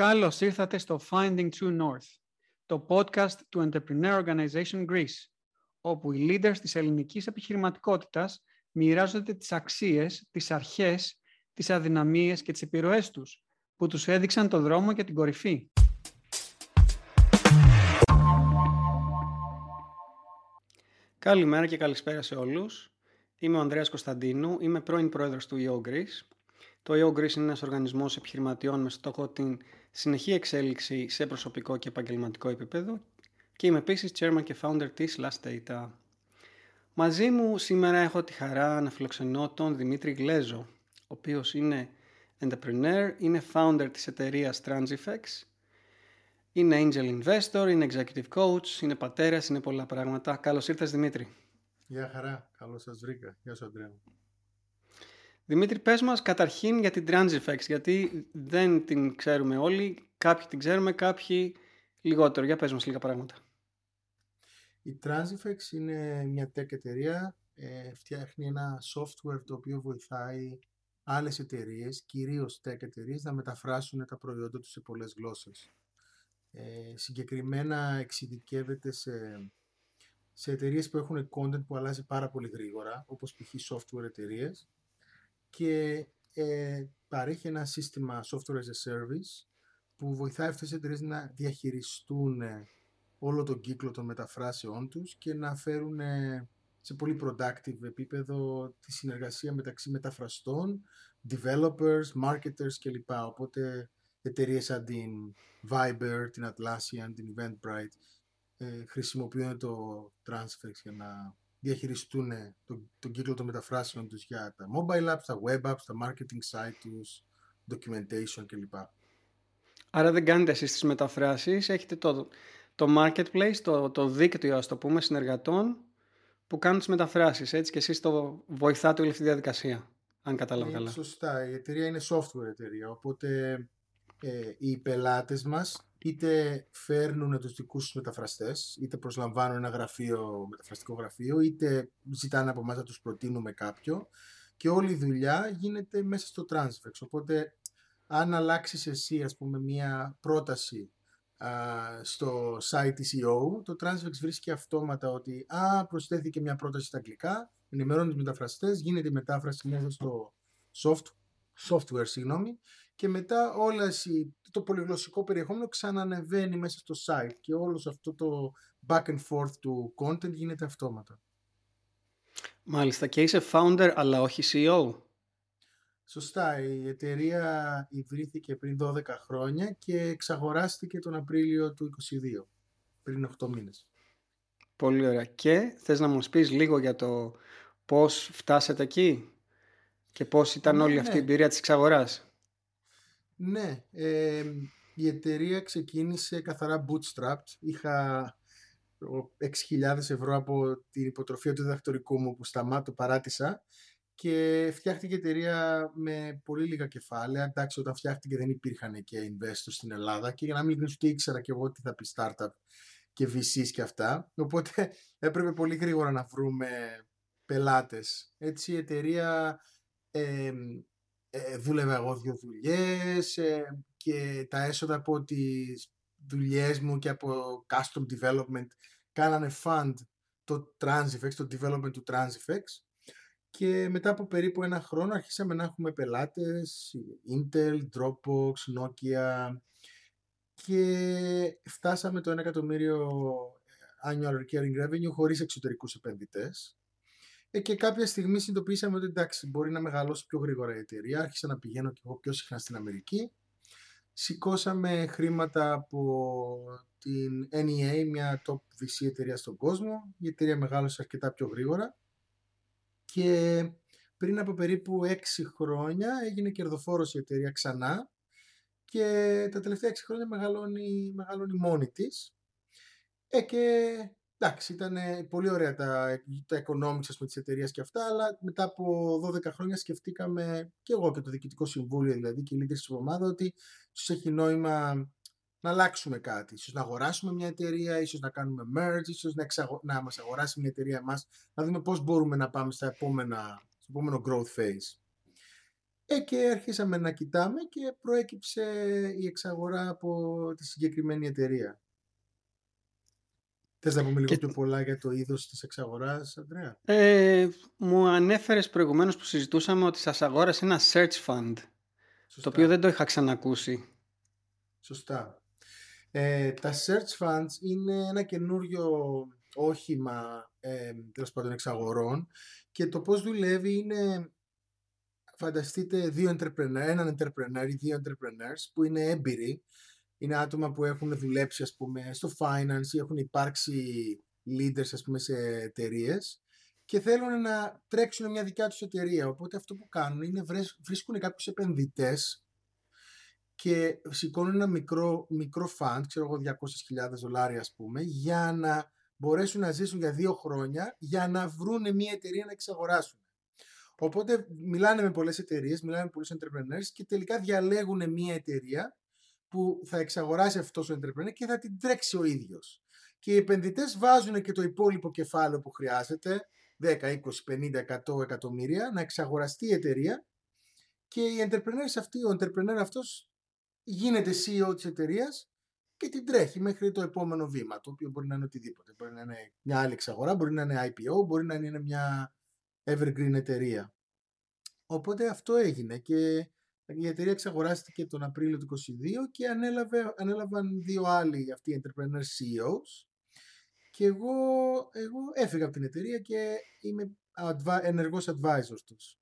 Καλώς ήρθατε στο Finding True North, το podcast του Entrepreneur Organization Greece, όπου οι leaders της ελληνικής επιχειρηματικότητας μοιράζονται τις αξίες, τις αρχές, τις αδυναμίες και τις επιρροές τους, που τους έδειξαν το δρόμο και την κορυφή. Καλημέρα και καλησπέρα σε όλους. Είμαι ο Ανδρέας Κωνσταντίνου, είμαι πρώην πρόεδρος του EO Greece. Το EO Greece είναι ένας οργανισμός επιχειρηματιών με στόχο την συνεχή εξέλιξη σε προσωπικό και επαγγελματικό επίπεδο και είμαι επίσης chairman και founder της Last Data. Μαζί μου σήμερα έχω τη χαρά να φιλοξενώ τον Δημήτρη Γλέζο, ο οποίος είναι entrepreneur, είναι founder της εταιρείας Transifex, είναι angel investor, είναι executive coach, είναι πατέρας, είναι πολλά πράγματα. Καλώς ήρθες Δημήτρη. Γεια χαρά, καλώς σας βρήκα. Γεια σου Αντρέα. Δημήτρη, πες μας καταρχήν για την Transifex, γιατί δεν την ξέρουμε όλοι. Κάποιοι την ξέρουμε, κάποιοι λιγότερο. Για πες μας λίγα πράγματα. Η Transifex είναι μια tech εταιρεία. Ε, φτιάχνει ένα software το οποίο βοηθάει άλλες εταιρείες, κυρίως tech εταιρείες, να μεταφράσουν τα προϊόντα τους σε πολλές γλώσσες. Ε, συγκεκριμένα εξειδικεύεται σε, σε εταιρείες που έχουν content που αλλάζει πάρα πολύ γρήγορα, όπως π.χ. software εταιρείες και ε, παρέχει ένα σύστημα software as a service που βοηθάει αυτές τις εταιρείες να διαχειριστούν ε, όλο τον κύκλο των μεταφράσεών τους και να φέρουν ε, σε πολύ productive επίπεδο τη συνεργασία μεταξύ μεταφραστών, developers, marketers κλπ. Οπότε εταιρείες σαν την Viber, την Atlassian, την Eventbrite ε, χρησιμοποιούν το Transfix για να διαχειριστούν τον, τον κύκλο των μεταφράσεων τους για τα mobile apps, τα web apps, τα marketing site τους, documentation κλπ. Άρα δεν κάνετε εσείς τις μεταφράσεις, έχετε το, το marketplace, το, το δίκτυο ας το πούμε συνεργατών που κάνουν τις μεταφράσεις έτσι και εσείς το βοηθάτε όλη αυτή τη διαδικασία, αν κατάλαβα καλά. Σωστά, η εταιρεία είναι software εταιρεία, οπότε ε, οι πελάτες μας είτε φέρνουν τους δικούς τους μεταφραστές, είτε προσλαμβάνουν ένα γραφείο, μεταφραστικό γραφείο, είτε ζητάνε από εμάς να τους προτείνουμε κάποιο και όλη η δουλειά γίνεται μέσα στο Transfex. Οπότε αν αλλάξεις εσύ ας πούμε μια πρόταση α, στο site της EO, το Transfex βρίσκει αυτόματα ότι α, προσθέθηκε μια πρόταση στα αγγλικά, ενημερώνει τους μεταφραστές, γίνεται η μετάφραση μέσα στο soft, software, συγγνώμη, και μετά όλα το πολυγλωσσικό περιεχόμενο ξανανεβαίνει μέσα στο site και όλος αυτό το back and forth του content γίνεται αυτόματα. Μάλιστα και είσαι founder αλλά όχι CEO. Σωστά, η εταιρεία ιδρύθηκε πριν 12 χρόνια και εξαγοράστηκε τον Απρίλιο του 2022, πριν 8 μήνες. Πολύ ωραία. Και θες να μας πεις λίγο για το πώς φτάσατε εκεί και πώς ήταν ναι, όλη αυτή η ναι. εμπειρία της εξαγοράς; Ναι, ε, η εταιρεία ξεκίνησε καθαρά bootstrapped. Είχα 6.000 ευρώ από την υποτροφία του διδακτορικού μου που σταμάτω παράτησα και φτιάχτηκε η εταιρεία με πολύ λίγα κεφάλαια. Εντάξει, όταν φτιάχτηκε δεν υπήρχαν και investors στην Ελλάδα και για να μην και ήξερα και εγώ τι θα πει startup και VCs και αυτά. Οπότε έπρεπε πολύ γρήγορα να βρούμε πελάτες. Έτσι η εταιρεία ε, ε, δούλευα εγώ δύο δουλειές ε, και τα έσοδα από τις δουλειές μου και από custom development κάνανε fund το Transifex, το development του Transifex. Και μετά από περίπου ένα χρόνο αρχίσαμε να έχουμε πελάτες Intel, Dropbox, Nokia και φτάσαμε το 1 εκατομμύριο annual recurring revenue χωρίς εξωτερικούς επενδυτές. ε, και κάποια στιγμή συνειδητοποίησαμε ότι εντάξει, μπορεί να μεγαλώσει πιο γρήγορα η εταιρεία. Άρχισα να πηγαίνω και εγώ πιο συχνά στην Αμερική. Σηκώσαμε χρήματα από την NEA, μια top VC εταιρεία στον κόσμο. Η εταιρεία μεγάλωσε αρκετά πιο γρήγορα. Και πριν από περίπου 6 χρόνια έγινε κερδοφόρος η εταιρεία ξανά και τα τελευταία 6 χρόνια μεγαλώνει, μεγαλώνει μόνη της. Ε, και Εντάξει, ήταν πολύ ωραία τα, τα economics με τις εταιρείες και αυτά, αλλά μετά από 12 χρόνια σκεφτήκαμε και εγώ και το Διοικητικό Συμβούλιο δηλαδή και οι leaders της ομάδας ότι ίσως έχει νόημα να αλλάξουμε κάτι. Ίσως να αγοράσουμε μια εταιρεία, ίσως να κάνουμε merge, ίσως να, εξαγο... να μας αγοράσει μια εταιρεία εμάς, να δούμε πώς μπορούμε να πάμε στα επόμενα, στο επόμενο growth phase. Ε, και αρχίσαμε να κοιτάμε και προέκυψε η εξαγορά από τη συγκεκριμένη εταιρεία. Θες να πούμε λίγο πιο πολλά για το είδος της εξαγοράς, Αντρέα; Ε, μου ανέφερες προηγουμένως που συζητούσαμε ότι σας αγόρασε ένα search fund, το οποίο δεν το είχα ξανακούσει. Σωστά. Ε, τα search funds είναι ένα καινούριο όχημα ε, πάντων εξαγορών και το πώς δουλεύει είναι φανταστείτε δύο entrepreneur, έναν entrepreneur ή δύο entrepreneurs που είναι έμπειροι είναι άτομα που έχουν δουλέψει ας πούμε στο finance ή έχουν υπάρξει leaders ας πούμε σε εταιρείες και θέλουν να τρέξουν μια δικιά τους εταιρεία. Οπότε αυτό που κάνουν είναι βρίσκουν κάποιους επενδυτές και σηκώνουν ένα μικρό, μικρό fund, ξέρω εγώ 200.000 δολάρια ας πούμε, για να μπορέσουν να ζήσουν για δύο χρόνια για να βρουν μια εταιρεία να εξαγοράσουν. Οπότε μιλάνε με πολλές εταιρείες, μιλάνε με πολλούς entrepreneurs και τελικά διαλέγουν μια εταιρεία που θα εξαγοράσει αυτός ο entrepreneur και θα την τρέξει ο ίδιος. Και οι επενδυτές βάζουν και το υπόλοιπο κεφάλαιο που χρειάζεται, 10, 20, 50, 100 εκατομμύρια, να εξαγοραστεί η εταιρεία και οι entrepreneurs αυτοί, ο entrepreneur αυτός γίνεται CEO της εταιρείας και την τρέχει μέχρι το επόμενο βήμα, το οποίο μπορεί να είναι οτιδήποτε. Μπορεί να είναι μια άλλη εξαγορά, μπορεί να είναι IPO, μπορεί να είναι μια evergreen εταιρεία. Οπότε αυτό έγινε και η εταιρεία εξαγοράστηκε τον Απρίλιο του 2022 και ανέλαβε, ανέλαβαν δύο άλλοι αυτοί οι entrepreneur CEOs και εγώ, εγώ έφυγα από την εταιρεία και είμαι ενεργός advisor τους.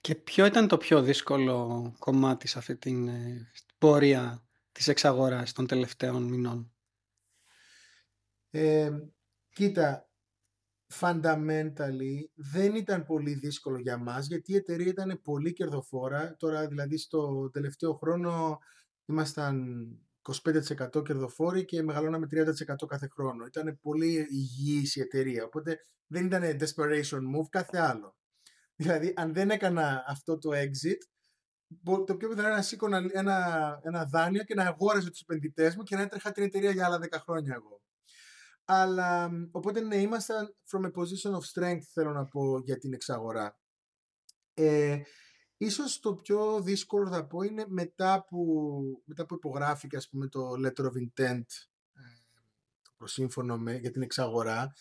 Και ποιο ήταν το πιο δύσκολο κομμάτι σε αυτή την ε, πορεία της εξαγοράς των τελευταίων μηνών; Ε, κοίτα, fundamentally δεν ήταν πολύ δύσκολο για μας γιατί η εταιρεία ήταν πολύ κερδοφόρα. Τώρα δηλαδή στο τελευταίο χρόνο ήμασταν 25% κερδοφόροι και μεγαλώναμε 30% κάθε χρόνο. Ήταν πολύ υγιής η εταιρεία, οπότε δεν ήταν desperation move, κάθε άλλο. Δηλαδή, αν δεν έκανα αυτό το exit, το πιο πιθανό είναι να σήκωνα ένα, ένα δάνειο και να αγόραζα τους επενδυτές μου και να έτρεχα την εταιρεία για άλλα 10 χρόνια εγώ. Αλλά οπότε ναι, ήμασταν from a position of strength θέλω να πω για την εξαγορά. Ε, ίσως το πιο δύσκολο θα πω είναι μετά που, μετά που υπογράφηκε ας πούμε το letter of intent ε, το προσύμφωνο με, για την εξαγορά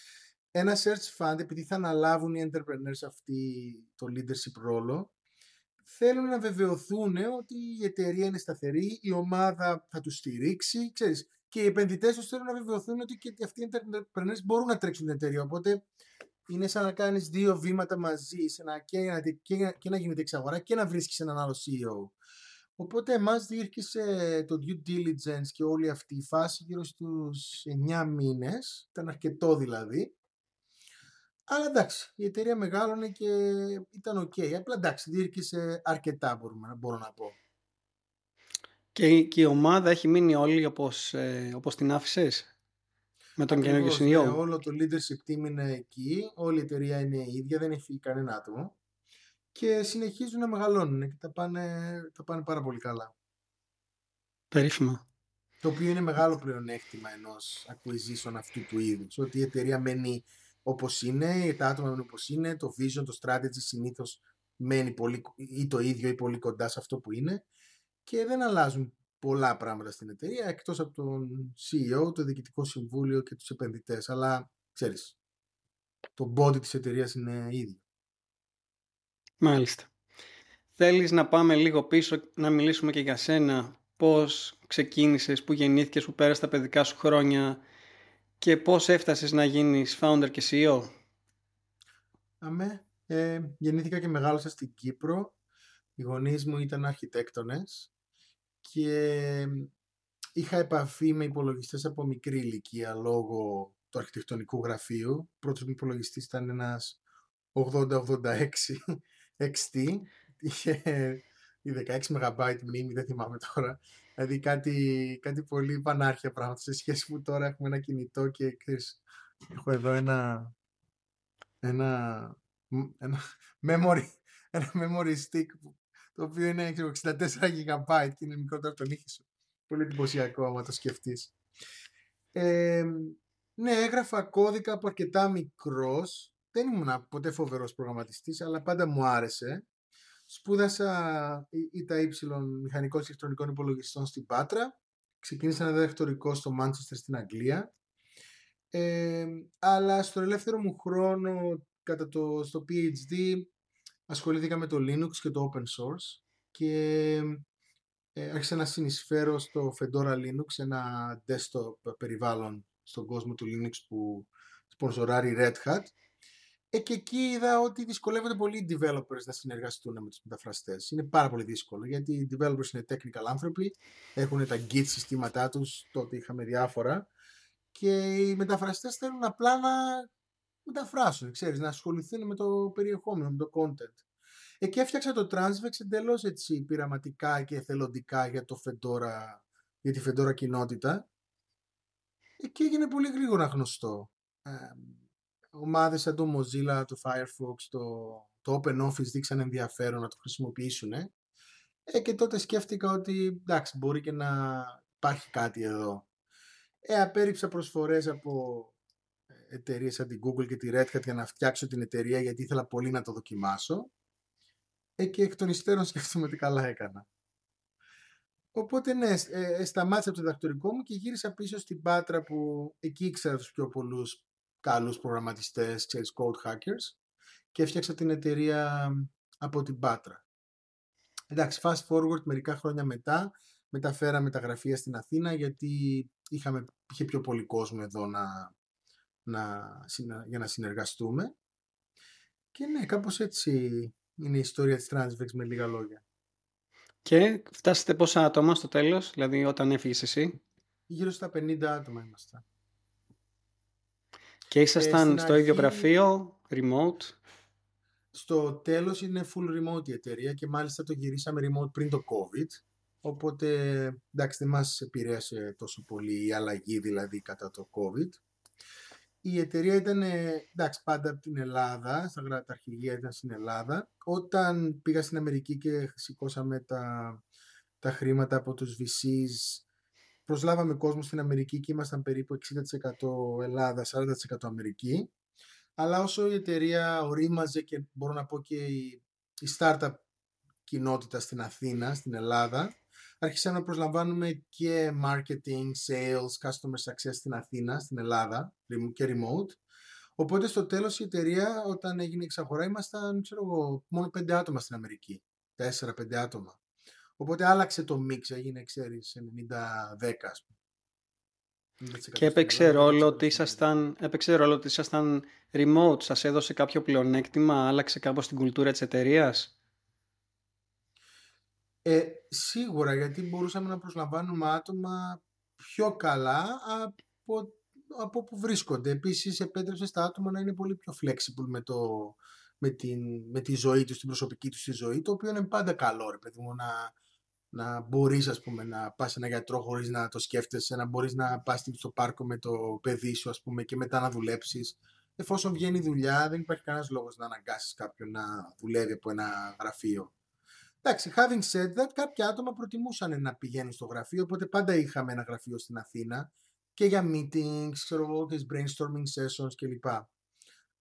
ένα search fund επειδή θα αναλάβουν οι entrepreneurs αυτή το leadership ρόλο θέλουν να βεβαιωθούν ότι η εταιρεία είναι σταθερή, η ομάδα θα τους στηρίξει, ξέρεις, και οι επενδυτές τους θέλουν να βεβαιωθούν ότι και αυτοί οι entrepreneurs μπορούν να τρέξουν την εταιρεία. Οπότε είναι σαν να κάνεις δύο βήματα μαζί, σε να, και, να, και, και να γίνεται εξαγορά και να βρίσκεις έναν άλλο CEO. Οπότε εμάς διήρκησε το due diligence και όλη αυτή η φάση γύρω στους 9 μήνες. Ήταν αρκετό δηλαδή. Αλλά εντάξει, η εταιρεία μεγάλωνε και ήταν ok. Απλά εντάξει, διήρκησε αρκετά μπορούμε, μπορώ να πω. Και, η ομάδα έχει μείνει όλη όπως, ε, όπως την άφησες; Με τον καινούργιο CEO. Ναι, όλο το leadership team είναι εκεί, όλη η εταιρεία είναι η ίδια, δεν έχει φύγει κανένα άτομο και συνεχίζουν να μεγαλώνουν και τα πάνε, τα πάνε πάρα πολύ καλά. Περίφημα. Το οποίο είναι μεγάλο πλεονέκτημα ενός acquisition αυτού του είδους, ότι η εταιρεία μένει όπως είναι, τα άτομα μένουν όπως είναι, το vision, το strategy συνήθως μένει πολύ, ή το ίδιο ή πολύ κοντά σε αυτό που είναι και δεν αλλάζουν πολλά πράγματα στην εταιρεία εκτός από τον CEO, το διοικητικό συμβούλιο και τους επενδυτές. Αλλά ξέρεις, το body της εταιρείας είναι ίδιο. Μάλιστα. Θέλεις να πάμε λίγο πίσω να μιλήσουμε και για σένα πώς ξεκίνησες, που γεννήθηκες, που πέρασες τα παιδικά σου χρόνια και πώς έφτασες να γίνεις founder και CEO. Αμέ, ε, γεννήθηκα και μεγάλωσα στην Κύπρο. Οι γονείς μου ήταν αρχιτέκτονες και είχα επαφή με υπολογιστές από μικρή ηλικία λόγω του αρχιτεκτονικού γραφείου. Πρώτος μου υπολογιστής ήταν ένας 8086 XT. Είχε η 16 MB μνήμη, δεν θυμάμαι τώρα. Δηλαδή κάτι, κάτι πολύ πανάρχια πράγματα σε σχέση που τώρα έχουμε ένα κινητό και ξέρεις, έχω εδώ ένα, ένα, ένα memory, ένα memory stick που το οποίο είναι 64 GB και είναι μικρότερο από τον ήχη σου. Πολύ εντυπωσιακό άμα το σκεφτείς. Ε, ναι, έγραφα κώδικα από αρκετά μικρός. Δεν ήμουν ποτέ φοβερός προγραμματιστής, αλλά πάντα μου άρεσε. Σπούδασα ΙΤΑ ύψιλον μηχανικός ηλεκτρονικών υπολογιστών στην Πάτρα. Ξεκίνησα ένα διδακτορικό στο Μάντσεστερ στην Αγγλία. Ε, αλλά στο ελεύθερο μου χρόνο κατά το, στο PhD ασχολήθηκα με το Linux και το Open Source και ε, άρχισα να συνεισφέρω στο Fedora Linux, ένα desktop περιβάλλον στον κόσμο του Linux που σπονσοράρει Red Hat ε, και εκεί είδα ότι δυσκολεύονται πολύ οι developers να συνεργαστούν με τους μεταφραστές. Είναι πάρα πολύ δύσκολο γιατί οι developers είναι technical άνθρωποι, έχουν τα git συστήματά τους, τότε είχαμε διάφορα και οι μεταφραστές θέλουν απλά να μεταφράσουν, ξέρεις, να ασχοληθούν με το περιεχόμενο, με το content. Εκεί έφτιαξα το Transvex εντελώς έτσι πειραματικά και εθελοντικά για το Fedora, για τη Fedora κοινότητα. Εκεί έγινε πολύ γρήγορα γνωστό. Ε, ομάδες σαν το Mozilla, το Firefox, το, το OpenOffice δείξαν ενδιαφέρον να το χρησιμοποιήσουν. Ε, και τότε σκέφτηκα ότι εντάξει μπορεί και να υπάρχει κάτι εδώ. Ε, απέριψα προσφορές από ε, εταιρείες σαν την Google και τη Red Hat για να φτιάξω την εταιρεία γιατί ήθελα πολύ να το δοκιμάσω. Ε, και εκ των υστέρων σκέφτομαι ότι καλά έκανα. Οπότε ναι, ε, σταμάτησα από το διδακτορικό μου και γύρισα πίσω στην Πάτρα που εκεί ήξερα τους πιο πολλούς καλούς προγραμματιστές, ξέρεις, code hackers και έφτιαξα την εταιρεία από την Πάτρα. Εντάξει, fast forward μερικά χρόνια μετά, μεταφέραμε τα γραφεία στην Αθήνα γιατί είχαμε, είχε πιο πολύ κόσμο εδώ να, να, για να συνεργαστούμε. Και ναι, κάπως έτσι είναι η ιστορία της Transvex με λίγα λόγια. Και φτάσετε πόσα άτομα στο τέλος, δηλαδή όταν έφυγες εσύ; Γύρω στα 50 άτομα ήμασταν. Και ήσασταν στο ίδιο γραφείο, remote; Στο τέλος είναι full remote η εταιρεία και μάλιστα το γυρίσαμε remote πριν το COVID. Οπότε, εντάξει, δεν μας επηρέασε τόσο πολύ η αλλαγή δηλαδή κατά το COVID. Η εταιρεία ήταν, εντάξει, πάντα από την Ελλάδα, στα τα αρχηγεία ήταν στην Ελλάδα. Όταν πήγα στην Αμερική και σηκώσαμε τα, τα χρήματα από τους VCs, προσλάβαμε κόσμο στην Αμερική και ήμασταν περίπου 60% Ελλάδα, 40% Αμερική. Αλλά όσο η εταιρεία ορίμαζε και μπορώ να πω και η, η startup κοινότητα στην Αθήνα, στην Ελλάδα, άρχισαμε να προσλαμβάνουμε και marketing, sales, customer success στην Αθήνα, στην Ελλάδα και remote. Οπότε στο τέλος η εταιρεία όταν έγινε η εξαγορά ήμασταν ξέρω εγώ, μόνο πέντε άτομα στην Αμερική. 4-5 άτομα. Οπότε άλλαξε το mix, έγινε ξέρεις 90-10 ας πούμε. Και έπαιξε ρόλο, ότι ήσασταν, έπαιξε ρόλο ότι ήσασταν remote, σας έδωσε κάποιο πλεονέκτημα, άλλαξε κάπως την κουλτούρα της εταιρείας; Ε, σίγουρα, γιατί μπορούσαμε να προσλαμβάνουμε άτομα πιο καλά από, από όπου βρίσκονται. Επίσης, επέτρεψε στα άτομα να είναι πολύ πιο flexible με, το, με, την, με τη ζωή τους, την προσωπική τους τη ζωή, το οποίο είναι πάντα καλό, ρε παιδί μου, να, να μπορείς, ας πούμε, να πας σε ένα γιατρό χωρίς να το σκέφτεσαι, να μπορείς να πας στο πάρκο με το παιδί σου, ας πούμε, και μετά να δουλέψεις. Εφόσον βγαίνει η δουλειά, δεν υπάρχει κανένας λόγος να αναγκάσεις κάποιον να δουλεύει από ένα γραφείο. Εντάξει, having said that, κάποια άτομα προτιμούσαν να πηγαίνουν στο γραφείο, οπότε πάντα είχαμε ένα γραφείο στην Αθήνα και για meetings, ξέρω εγώ, και brainstorming sessions κλπ.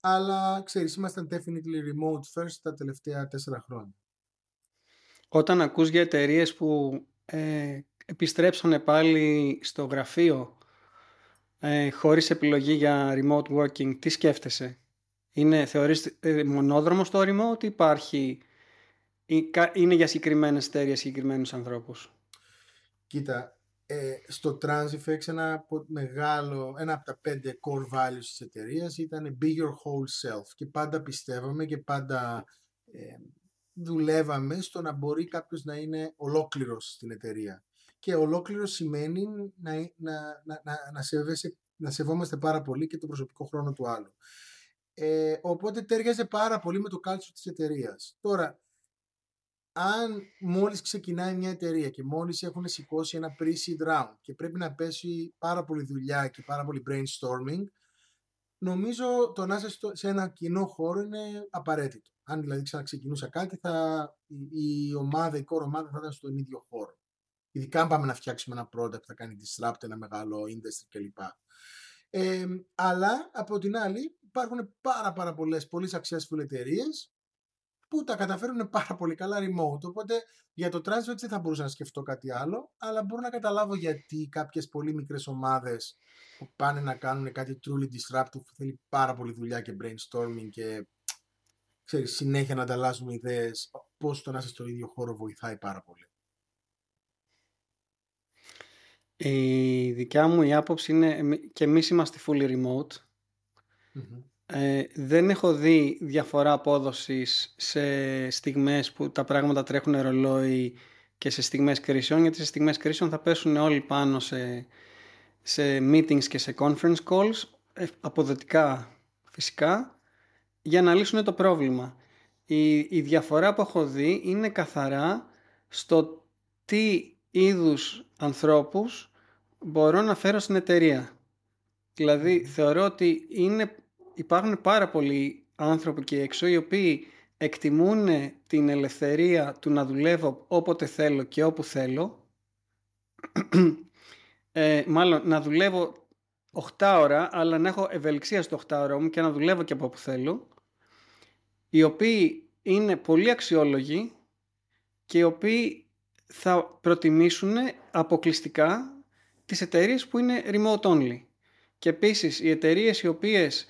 Αλλά, ξέρεις, ήμασταν definitely remote first τα τελευταία τέσσερα χρόνια. Όταν ακούς για εταιρείες που ε, επιστρέψανε πάλι στο γραφείο ε, χωρίς επιλογή για remote working, τι σκέφτεσαι; Είναι, θεωρείς ε, μονόδρομο το remote ή υπάρχει είναι για συγκεκριμένες εταιρείε, συγκεκριμένους ανθρώπους; Κοίτα, ε, στο Transifex ένα από, μεγάλο, ένα από τα πέντε core values της εταιρείας ήταν be your whole self και πάντα πιστεύαμε και πάντα ε, δουλεύαμε στο να μπορεί κάποιος να είναι ολόκληρος στην εταιρεία. Και ολόκληρος σημαίνει να, να, να, να, να, να σεβόμαστε πάρα πολύ και τον προσωπικό χρόνο του άλλου. Ε, οπότε ταιριάζει πάρα πολύ με το culture της εταιρείας. Τώρα, αν μόλις ξεκινάει μια εταιρεία και μόλις έχουν σηκώσει ένα pre-seed round και πρέπει να πέσει πάρα πολύ δουλειά και πάρα πολύ brainstorming, νομίζω το να είσαι σε ένα κοινό χώρο είναι απαραίτητο. Αν δηλαδή ξαναξεκινούσα κάτι, θα, η, ομάδα, η core ομάδα θα ήταν στον ίδιο χώρο. Ειδικά αν πάμε να φτιάξουμε ένα product, θα κάνει disrupt, ένα μεγάλο industry κλπ. Ε, αλλά από την άλλη υπάρχουν πάρα πάρα πολλές πολύ successful εταιρείες που τα καταφέρουν πάρα πολύ καλά remote. Οπότε για το transfer δεν θα μπορούσα να σκεφτώ κάτι άλλο, αλλά μπορώ να καταλάβω γιατί κάποιες πολύ μικρές ομάδες που πάνε να κάνουν κάτι truly disruptive που θέλει πάρα πολύ δουλειά και brainstorming και ξέρεις, συνέχεια να ανταλλάσσουμε ιδέες, πώς το να είσαι στο ίδιο χώρο βοηθάει πάρα πολύ. Η δικιά μου η άποψη είναι και εμείς είμαστε fully remote. Ε, δεν έχω δει διαφορά απόδοσης σε στιγμές που τα πράγματα τρέχουν ρολόι και σε στιγμές κρίσεων, γιατί σε στιγμές κρίσεων θα πέσουν όλοι πάνω σε, σε meetings και σε conference calls, ε, αποδοτικά φυσικά, για να λύσουν το πρόβλημα. Η, η διαφορά που έχω δει είναι καθαρά στο τι είδους ανθρώπους μπορώ να φέρω στην εταιρεία. Δηλαδή θεωρώ ότι είναι, υπάρχουν πάρα πολλοί άνθρωποι και έξω οι οποίοι εκτιμούν την ελευθερία του να δουλεύω όποτε θέλω και όπου θέλω ε, μάλλον να δουλεύω 8 ώρα αλλά να έχω ευελιξία στο 8 ώρα μου και να δουλεύω και από όπου θέλω οι οποίοι είναι πολύ αξιόλογοι και οι οποίοι θα προτιμήσουν αποκλειστικά τις εταιρείες που είναι remote only. Και επίσης οι εταιρείες οι οποίες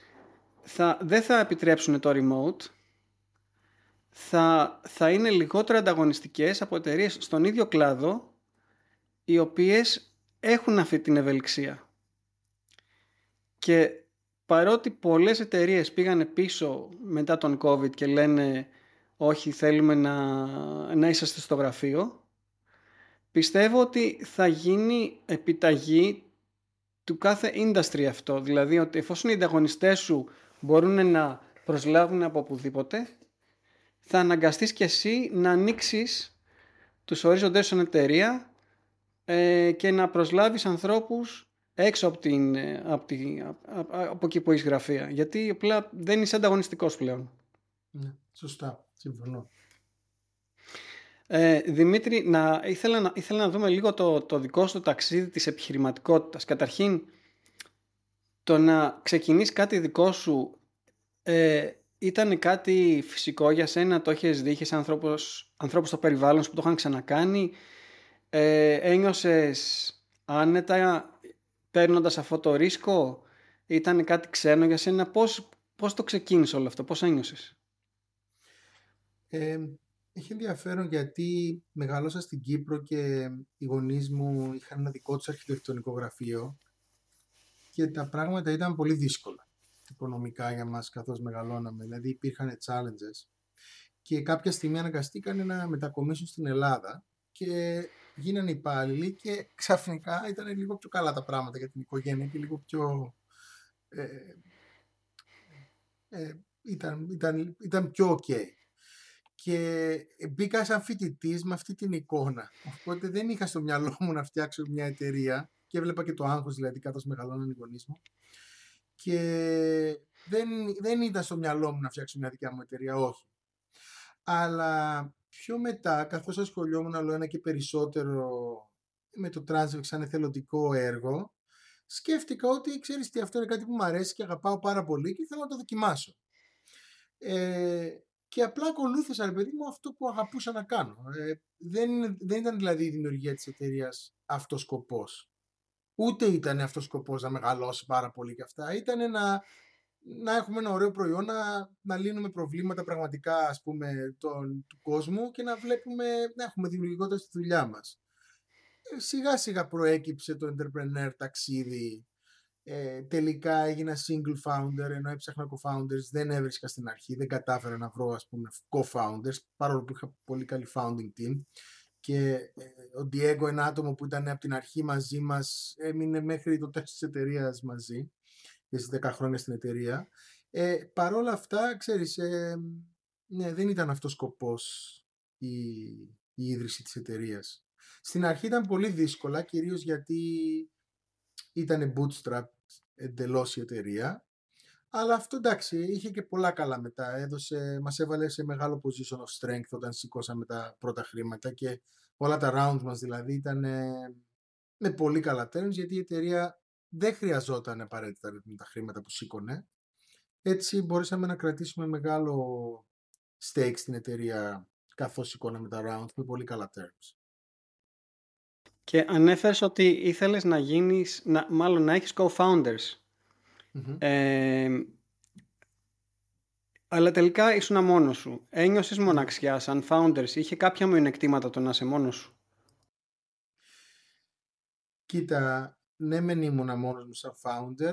θα, δεν θα επιτρέψουν το remote θα, θα είναι λιγότερο ανταγωνιστικές από εταιρείες στον ίδιο κλάδο οι οποίες έχουν αυτή την ευελιξία. Και παρότι πολλές εταιρείες πήγανε πίσω μετά τον COVID και λένε όχι θέλουμε να, να είσαστε στο γραφείο πιστεύω ότι θα γίνει επιταγή του κάθε industry αυτό. Δηλαδή ότι εφόσον οι ανταγωνιστές σου μπορούν να προσλάβουν από οπουδήποτε θα αναγκαστείς και εσύ να ανοίξεις τους ορίζοντες σαν εταιρεία ε, και να προσλάβεις ανθρώπους έξω από, την, ε, από, τη, από εκεί που έχεις γραφεία. Γιατί απλά δεν είσαι ανταγωνιστικός πλέον. Ναι, σωστά. Συμφωνώ. Ε, Δημήτρη, να, ήθελα, να, ήθελα να δούμε λίγο το, το δικό σου ταξίδι της επιχειρηματικότητας. Καταρχήν, το να ξεκινήσεις κάτι δικό σου ε, ήταν κάτι φυσικό για σένα, το έχεις δει, είχες ανθρώπους, ανθρώπους στο περιβάλλον σου που το είχαν ξανακάνει, ε, ένιωσες άνετα παίρνοντας αυτό το ρίσκο, ήταν κάτι ξένο για σένα, πώς, πώς το ξεκίνησε όλο αυτό, πώς ένιωσες; Ε, έχει ενδιαφέρον γιατί μεγάλωσα στην Κύπρο και οι γονείς μου είχαν ένα δικό τους αρχιτεκτονικό γραφείο και τα πράγματα ήταν πολύ δύσκολα οικονομικά για μας καθώς μεγαλώναμε. Δηλαδή υπήρχαν challenges και κάποια στιγμή αναγκαστήκαν να μετακομίσουν στην Ελλάδα και γίνανε υπάλληλοι και ξαφνικά ήταν λίγο πιο καλά τα πράγματα για την οικογένεια και λίγο πιο... Ε, ε, ήταν, ήταν, ήταν πιο ok και μπήκα σαν φοιτητής με αυτή την εικόνα. Οπότε δεν είχα στο μυαλό μου να φτιάξω μια εταιρεία και έβλεπα και το άγχος δηλαδή καθώς μεγαλώναν οι γονείς μου. Και δεν, δεν ήταν στο μυαλό μου να φτιάξω μια δικιά μου εταιρεία, όχι. Αλλά πιο μετά, καθώς ασχολιόμουν άλλο ένα και περισσότερο με το Transvex σαν εθελοντικό έργο, σκέφτηκα ότι ξέρεις τι αυτό είναι κάτι που μου αρέσει και αγαπάω πάρα πολύ και θέλω να το δοκιμάσω. Ε, και απλά ακολούθησα, ρε παιδί μου, αυτό που αγαπούσα να κάνω. Ε, δεν, δεν ήταν δηλαδή η δημιουργία της εταιρείας αυτός σκοπός. Ούτε ήταν αυτός σκοπός να μεγαλώσει πάρα πολύ και αυτά. Ήταν να, να έχουμε ένα ωραίο προϊόν, να, να λύνουμε προβλήματα πραγματικά, ας πούμε, τον, του κόσμου και να βλέπουμε, να έχουμε δημιουργικότητα στη δουλειά μας. Ε, σιγά σιγά προέκυψε το entrepreneur ταξίδι ε, τελικά έγινα single founder ενώ έψαχνα co-founders δεν έβρισκα στην αρχή, δεν κατάφερα να βρω ας πούμε co-founders παρόλο που είχα πολύ καλή founding team και ε, ο Diego ένα άτομο που ήταν από την αρχή μαζί μας έμεινε μέχρι το τέλος της εταιρείας μαζί και στις 10 χρόνια στην εταιρεία ε, παρόλα αυτά ξέρεις ε, ναι, δεν ήταν αυτός σκοπός η, η ίδρυση της εταιρείας. Στην αρχή ήταν πολύ δύσκολα κυρίως γιατί ήταν bootstrap εντελώς η εταιρεία. Αλλά αυτό εντάξει, είχε και πολλά καλά μετά. Έδωσε, μας έβαλε σε μεγάλο position of strength όταν σηκώσαμε τα πρώτα χρήματα και όλα τα rounds μας δηλαδή ήταν με πολύ καλά terms γιατί η εταιρεία δεν χρειαζόταν απαραίτητα τα χρήματα που σήκωνε. Έτσι μπορούσαμε να κρατήσουμε μεγάλο stake στην εταιρεία καθώς σηκώναμε τα rounds με πολύ καλά terms. Και ανέφερες ότι ήθελες να γίνεις, να, μάλλον να έχεις co-founders. Ε, αλλά τελικά ήσουν μόνος σου. Ένιωσες μοναξιά σαν founders. Είχε κάποια μειονεκτήματα το να είσαι μόνος σου; Κοίτα, ναι μεν ήμουν μόνος μου σαν founder,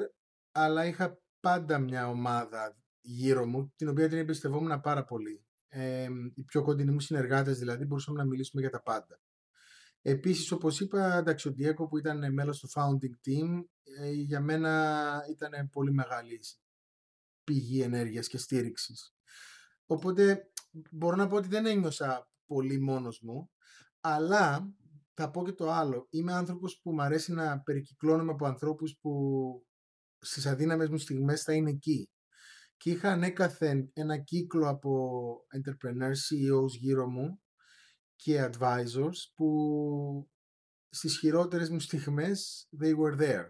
αλλά είχα πάντα μια ομάδα γύρω μου, την οποία την εμπιστευόμουν πάρα πολύ. Ε, οι πιο κοντινοί μου συνεργάτες δηλαδή μπορούσαμε να μιλήσουμε για τα πάντα. Επίσης, όπως είπα, εντάξει, ο Diego που ήταν μέλος του founding team, ε, για μένα ήταν πολύ μεγάλη πηγή ενέργειας και στήριξης. Οπότε, μπορώ να πω ότι δεν ένιωσα πολύ μόνος μου, αλλά θα πω και το άλλο. Είμαι άνθρωπος που μου αρέσει να περικυκλώνομαι από ανθρώπους που στις αδύναμες μου στιγμές θα είναι εκεί. Και είχα ανέκαθεν ένα κύκλο από entrepreneurs, CEOs γύρω μου και advisors που στις χειρότερες μου στιγμές they were there.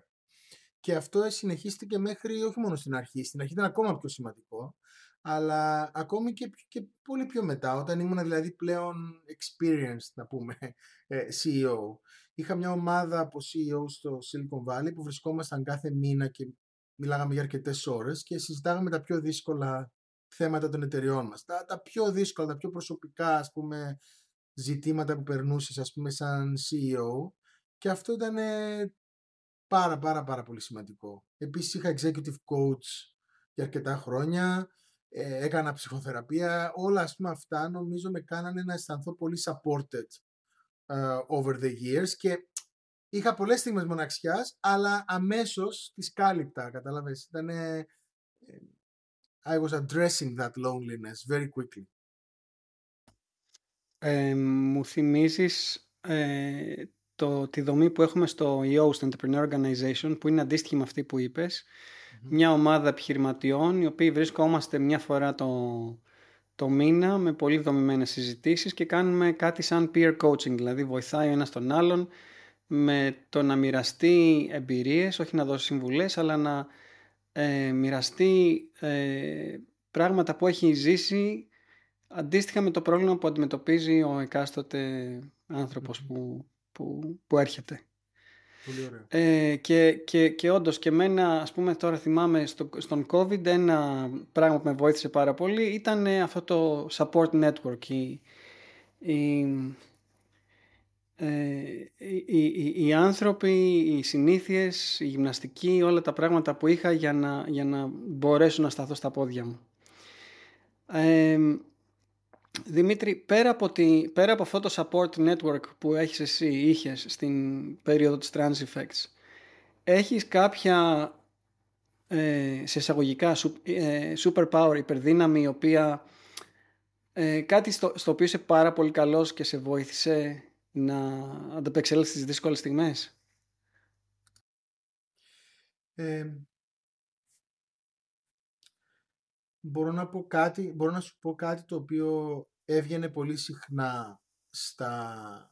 Και αυτό συνεχίστηκε μέχρι όχι μόνο στην αρχή, στην αρχή ήταν ακόμα πιο σημαντικό, αλλά ακόμη και, και πολύ πιο μετά, όταν ήμουν δηλαδή πλέον experienced, να πούμε, ε, CEO. Είχα μια ομάδα από CEO στο Silicon Valley που βρισκόμασταν κάθε μήνα και μιλάγαμε για αρκετές ώρες και συζητάγαμε τα πιο δύσκολα θέματα των εταιριών μας. Τα, τα πιο δύσκολα, τα πιο προσωπικά, ας πούμε, ζητήματα που περνούσες, ας πούμε, σαν CEO και αυτό ήταν πάρα πάρα πάρα πολύ σημαντικό. Επίσης είχα executive coach για αρκετά χρόνια, ε, έκανα ψυχοθεραπεία, όλα ας πούμε αυτά νομίζω με κάνανε να αισθανθώ πολύ supported uh, over the years και είχα πολλές στιγμές μοναξιάς, αλλά αμέσως τις κάλυπτα, κατάλαβες. Ήταν, ε, I was addressing that loneliness very quickly. Ε, μου θυμίζεις ε, το, τη δομή που έχουμε στο EO, στο Entrepreneur Organization, που είναι αντίστοιχη με αυτή που ειπες Μια ομάδα επιχειρηματιών, οι οποίοι βρισκόμαστε μια φορά το, το μήνα με πολύ δομημένες συζητήσεις και κάνουμε κάτι σαν peer coaching, δηλαδή βοηθάει ο ένας τον άλλον με το να μοιραστεί εμπειρίες, όχι να δώσει συμβουλές, αλλά να ε, μοιραστεί ε, πράγματα που έχει ζήσει αντίστοιχα με το πρόβλημα που αντιμετωπίζει ο εκάστοτε που, που, που έρχεται. Πολύ ωραίο. Ε, και, και, και όντως και εμένα, ας πούμε τώρα θυμάμαι στο, στον COVID ένα πράγμα που με βοήθησε πάρα πολύ ήταν αυτό το support network. Η, η, ε, οι, οι, οι, άνθρωποι, οι συνήθειες, η γυμναστική, όλα τα πράγματα που είχα για να, για να μπορέσω να σταθώ στα πόδια μου. Ε, Δημήτρη, πέρα από, τη, πέρα από αυτό το support network που έχεις εσύ, είχες στην περίοδο της Trans Effects, έχεις κάποια ε, σε εισαγωγικά ε, super power, υπερδύναμη, η οποία ε, κάτι στο, στο οποίο είσαι πάρα πολύ καλός και σε βοήθησε να ανταπεξέλθεις στις δύσκολες στιγμές; Ε, μπορώ να πω κάτι, μπορώ να σου πω κάτι το οποίο έβγαινε πολύ συχνά στα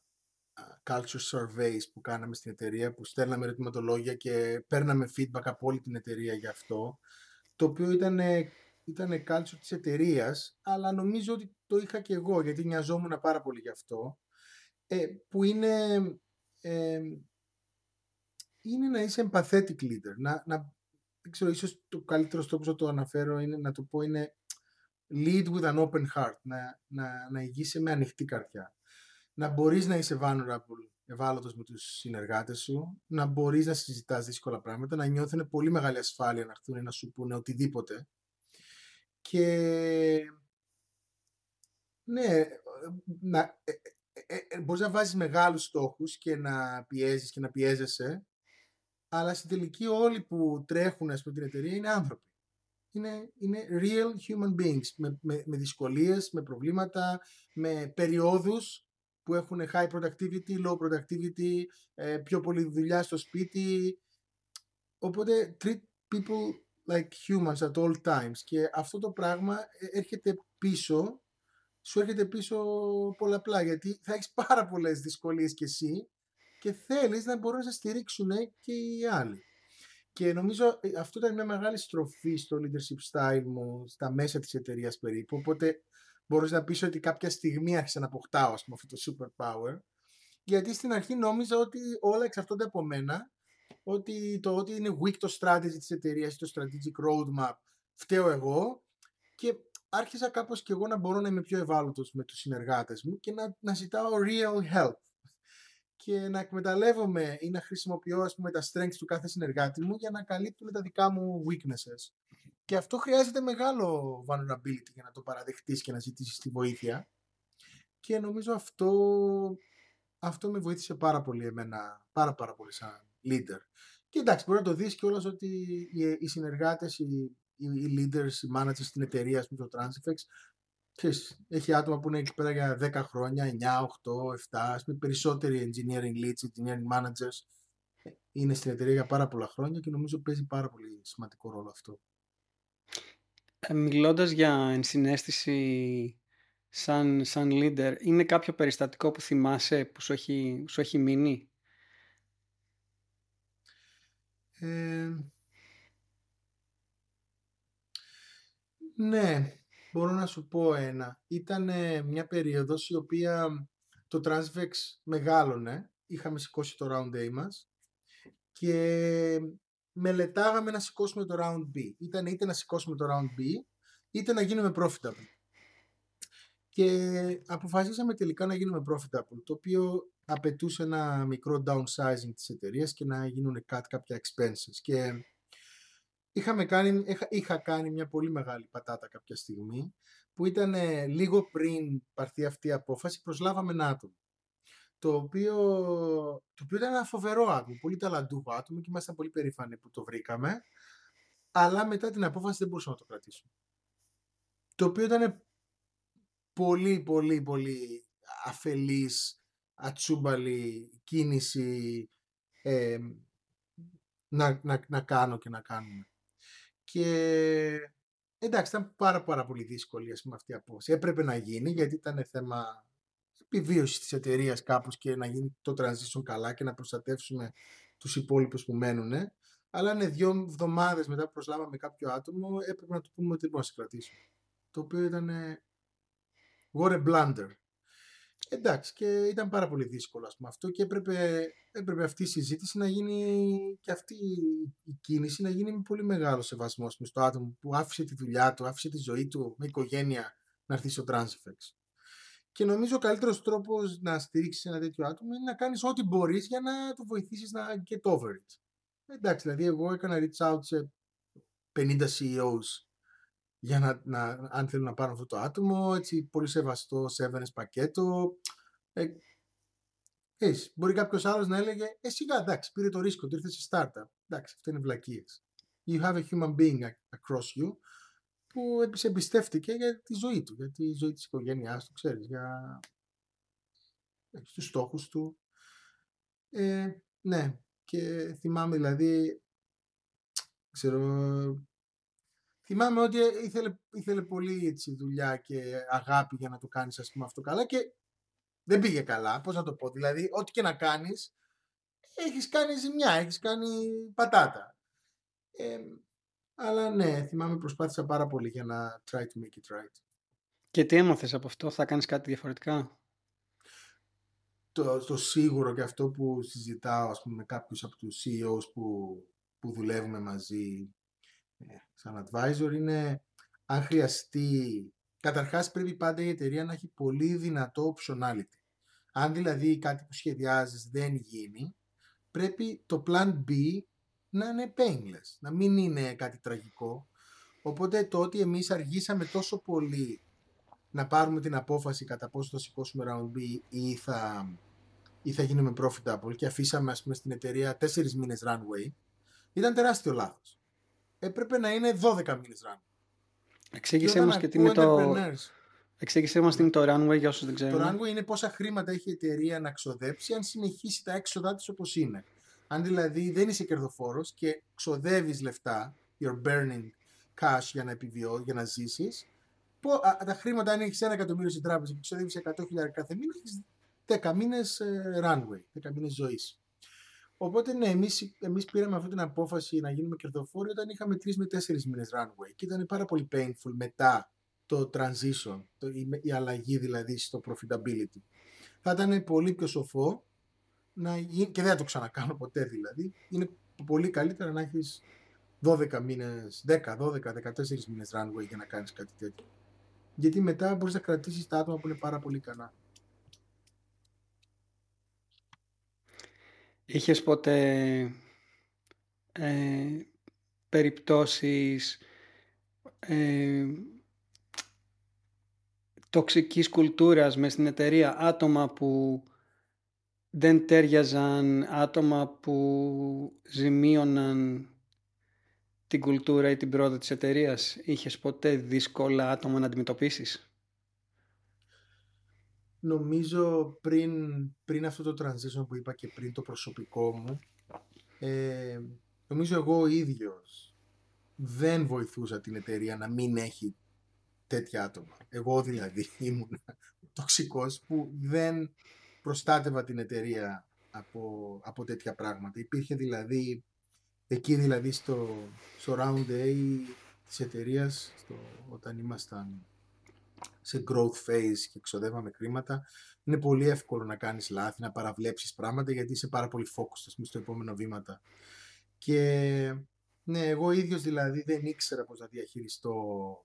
culture surveys που κάναμε στην εταιρεία, που στέλναμε ερωτηματολόγια και παίρναμε feedback από όλη την εταιρεία για αυτό, το οποίο ήταν, ήταν culture της εταιρείας, αλλά νομίζω ότι το είχα και εγώ, γιατί νοιαζόμουν πάρα πολύ γι' αυτό, ε, που είναι, ε, είναι να είσαι empathetic leader, να, να δεν ξέρω, ίσως το καλύτερος τρόπο να το αναφέρω είναι να το πω είναι lead with an open heart, να, να, να ηγείσαι με ανοιχτή καρδιά. Να μπορείς να είσαι vulnerable, ευάλωτος με τους συνεργάτες σου, να μπορείς να συζητάς δύσκολα πράγματα, να νιώθουν πολύ μεγάλη ασφάλεια να έρθουν να σου πούνε οτιδήποτε. Και ναι, να, ε, ε, ε, μπορείς να βάζεις μεγάλους στόχους και να πιέζεις και να πιέζεσαι, αλλά στην τελική όλοι που τρέχουν ας πούμε, την εταιρεία είναι άνθρωποι. Είναι, είναι real human beings με, με, με δυσκολίες, με προβλήματα, με περιόδους που έχουν high productivity, low productivity, ε, πιο πολύ δουλειά στο σπίτι. Οπότε treat people like humans at all times και αυτό το πράγμα ε, έρχεται πίσω, σου έρχεται πίσω πολλαπλά γιατί θα έχεις πάρα πολλές δυσκολίες κι εσύ και θέλεις να μπορούν να σε στηρίξουν και οι άλλοι. Και νομίζω ε, αυτό ήταν μια μεγάλη στροφή στο leadership style μου στα μέσα της εταιρείας περίπου. Οπότε μπορείς να πεις ότι κάποια στιγμή άρχισα να αποκτάω ας πούμε, αυτό το superpower. Γιατί στην αρχή νόμιζα ότι όλα εξαρτώνται από μένα, ότι το ότι είναι weak το strategy της εταιρείας ή το strategic roadmap φταίω εγώ και άρχισα κάπως και εγώ να μπορώ να είμαι πιο ευάλωτος με τους συνεργάτες μου και να, να ζητάω real help και να εκμεταλλεύομαι ή να χρησιμοποιώ ας πούμε, τα strengths του κάθε συνεργάτη μου για να καλύπτουν τα δικά μου weaknesses. Και αυτό χρειάζεται μεγάλο vulnerability για να το παραδεχτείς και να ζητήσεις τη βοήθεια. Και νομίζω αυτό, αυτό με βοήθησε πάρα πολύ εμένα, πάρα πάρα πολύ σαν leader. Και εντάξει, μπορεί να το δεις κιόλας ότι οι, οι συνεργάτες, οι, οι leaders, οι managers στην εταιρεία, ας πούμε, το Transifex, ξέρεις, έχει άτομα που είναι εκεί πέρα για 10 χρόνια, 9, 8, 7, ας πούμε, περισσότεροι engineering leads, engineering managers είναι στην εταιρεία για πάρα πολλά χρόνια και νομίζω παίζει πάρα πολύ σημαντικό ρόλο αυτό. Ε, μιλώντας για ενσυναίσθηση σαν, σαν leader, είναι κάποιο περιστατικό που θυμάσαι που σου έχει, σου έχει μείνει; Ε, ναι, μπορώ να σου πω ένα. Ήταν μια περίοδος η οποία το Transvex μεγάλωνε. Είχαμε σηκώσει το Round A μας και μελετάγαμε να σηκώσουμε το Round B. Ήταν είτε να σηκώσουμε το Round B είτε να γίνουμε profitable. Και αποφασίσαμε τελικά να γίνουμε profitable, το οποίο απαιτούσε ένα μικρό downsizing της εταιρείας και να γίνουν cut κάποια expenses. Και είχαμε κάνει, είχα, είχα κάνει μια πολύ μεγάλη πατάτα κάποια στιγμή που ήταν λίγο πριν πάρθει αυτή η απόφαση προσλάβαμε ένα άτομο το οποίο, το οποίο ήταν ένα φοβερό άτομο, πολύ ταλαντούχο άτομο και ήμασταν πολύ περήφανοι που το βρήκαμε αλλά μετά την απόφαση δεν μπορούσαμε να το κρατήσουμε το οποίο ήταν πολύ πολύ πολύ αφελής ατσούμπαλη κίνηση ε, να, να, να κάνω και να κάνουμε. Και εντάξει, ήταν πάρα, πάρα πολύ δύσκολη ας πούμε, αυτή η απόφαση. Έπρεπε να γίνει γιατί ήταν θέμα επιβίωσης της εταιρείας κάπως και να γίνει το transition καλά και να προστατεύσουμε τους υπόλοιπους που μένουν. Αλλά είναι δύο εβδομάδες μετά που προσλάβαμε κάποιο άτομο, έπρεπε να του πούμε ότι δεν μπορούμε να σε κρατήσουμε. Το οποίο ήταν. What a blunder. Εντάξει, και ήταν πάρα πολύ δύσκολο πούμε, αυτό και έπρεπε, έπρεπε αυτή η συζήτηση να γίνει και αυτή η κίνηση να γίνει με πολύ μεγάλο σεβασμό πούμε, στο άτομο που άφησε τη δουλειά του, άφησε τη ζωή του με οικογένεια να έρθει στο Transifex. Και νομίζω ο καλύτερος τρόπος να στηρίξεις ένα τέτοιο άτομο είναι να κάνεις ό,τι μπορείς για να το βοηθήσεις να get over it. Εντάξει, δηλαδή εγώ έκανα reach out σε 50 CEOs για να, να, αν θέλουν να πάρουν αυτό το άτομο, έτσι πολύ σεβαστό severance πακέτο. Ε, έτσι, μπορεί κάποιος άλλος να έλεγε, ε, σιγά, εντάξει, πήρε το ρίσκο, το ήρθε σε startup. Εντάξει, αυτό είναι βλακίες. You have a human being across you που σε εμπιστεύτηκε για τη ζωή του, για τη ζωή της οικογένειάς του, ξέρεις, για τους στόχους του. Ε, ναι, και θυμάμαι δηλαδή, ξέρω, θυμάμαι ότι ήθελε, ήθελε πολύ έτσι, δουλειά και αγάπη για να το κάνεις ας πούμε αυτό καλά και δεν πήγε καλά, πώς να το πω, δηλαδή ό,τι και να κάνεις έχεις κάνει ζημιά, έχεις κάνει πατάτα. Ε, αλλά ναι, θυμάμαι προσπάθησα πάρα πολύ για να try to make it right. Και τι έμαθες από αυτό, θα κάνεις κάτι διαφορετικά; Το, το σίγουρο και αυτό που συζητάω ας πούμε, με κάποιους από τους CEOs που, που δουλεύουμε μαζί ε, σαν advisor είναι αν χρειαστεί καταρχάς πρέπει πάντα η εταιρεία να έχει πολύ δυνατό optionality. Αν δηλαδή κάτι που σχεδιάζεις δεν γίνει πρέπει το plan B να είναι painless, να μην είναι κάτι τραγικό. Οπότε το ότι εμείς αργήσαμε τόσο πολύ να πάρουμε την απόφαση κατά πόσο θα σηκώσουμε round B ή θα, ή θα γίνουμε profitable και αφήσαμε ας πούμε στην εταιρεία 4 μήνες runway ήταν τεράστιο λάθος έπρεπε να είναι 12 μήνες run. Εξήγησέ μας και τι είναι το... Εξήγησέ μας τι είναι το runway για όσους δεν ξέρουν. Το runway είναι πόσα χρήματα έχει η εταιρεία να ξοδέψει αν συνεχίσει τα έξοδά της όπως είναι. Αν δηλαδή δεν είσαι κερδοφόρος και ξοδεύεις λεφτά, you're burning cash για να επιβιώ, για να ζήσεις, τα χρήματα αν έχεις ένα εκατομμύριο στην τράπεζα και ξοδεύεις 100.000 κάθε μήνα, έχεις 10 μήνες ε, runway, 10 μήνες ζωής. Οπότε ναι, εμείς, εμείς πήραμε αυτή την απόφαση να γίνουμε κερδοφόροι όταν είχαμε 3 με 4 μήνες runway και ήταν πάρα πολύ painful μετά το transition, το, η, αλλαγή δηλαδή στο profitability. Θα ήταν πολύ πιο σοφό να γίνει, και δεν θα το ξανακάνω ποτέ δηλαδή, είναι πολύ καλύτερα να έχεις 12 μήνες, 10, 12, 14 μήνες runway για να κάνεις κάτι τέτοιο. Γιατί μετά μπορείς να κρατήσεις τα άτομα που είναι πάρα πολύ ικανά. Είχες ποτέ ε, περιπτώσεις ε, τοξικής κουλτούρας μες στην εταιρεία, άτομα που δεν τέριαζαν, άτομα που ζημίωναν την κουλτούρα ή την πρόοδο της εταιρείας; Είχες ποτέ δύσκολα άτομα να αντιμετωπίσεις; Νομίζω πριν, πριν αυτό το transition που είπα και πριν το προσωπικό μου, ε, νομίζω εγώ ο ίδιος δεν βοηθούσα την εταιρεία να μην έχει τέτοια άτομα. Εγώ δηλαδή ήμουν τοξικός που δεν προστάτευα την εταιρεία από, από τέτοια πράγματα. Υπήρχε δηλαδή, εκεί δηλαδή στο, στο Round A της εταιρείας, όταν ήμασταν σε growth phase και ξοδεύαμε χρήματα, είναι πολύ εύκολο να κάνεις λάθη, να παραβλέψεις πράγματα γιατί είσαι πάρα πολύ focused στο επόμενο βήματα. Και ναι, εγώ ίδιος δηλαδή δεν ήξερα πώς να διαχειριστώ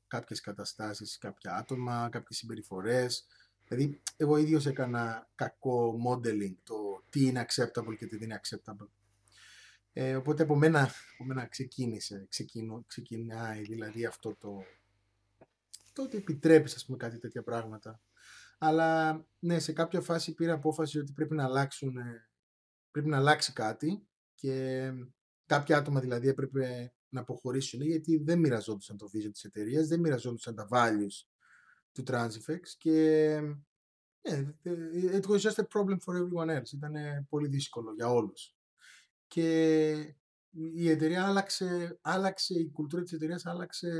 κάποιες καταστάσεις, κάποια άτομα, κάποιες συμπεριφορές. Δηλαδή, εγώ ίδιος έκανα κακό modeling, το τι είναι acceptable και τι δεν είναι acceptable. Ε, οπότε από μένα, από μένα ξεκίνησε, ξεκινώ, ξεκινάει δηλαδή αυτό το, το ότι επιτρέπεις ας πούμε κάτι τέτοια πράγματα. Αλλά ναι, σε κάποια φάση πήρα απόφαση ότι πρέπει να αλλάξουν, πρέπει να αλλάξει κάτι και κάποια άτομα δηλαδή έπρεπε να αποχωρήσουν γιατί δεν μοιραζόντουσαν το vision της εταιρείας, δεν μοιραζόντουσαν τα values του Transifex και yeah, it was just a problem for everyone else. Ήταν πολύ δύσκολο για όλους. Και η εταιρεία άλλαξε, άλλαξε η κουλτούρα της εταιρείας άλλαξε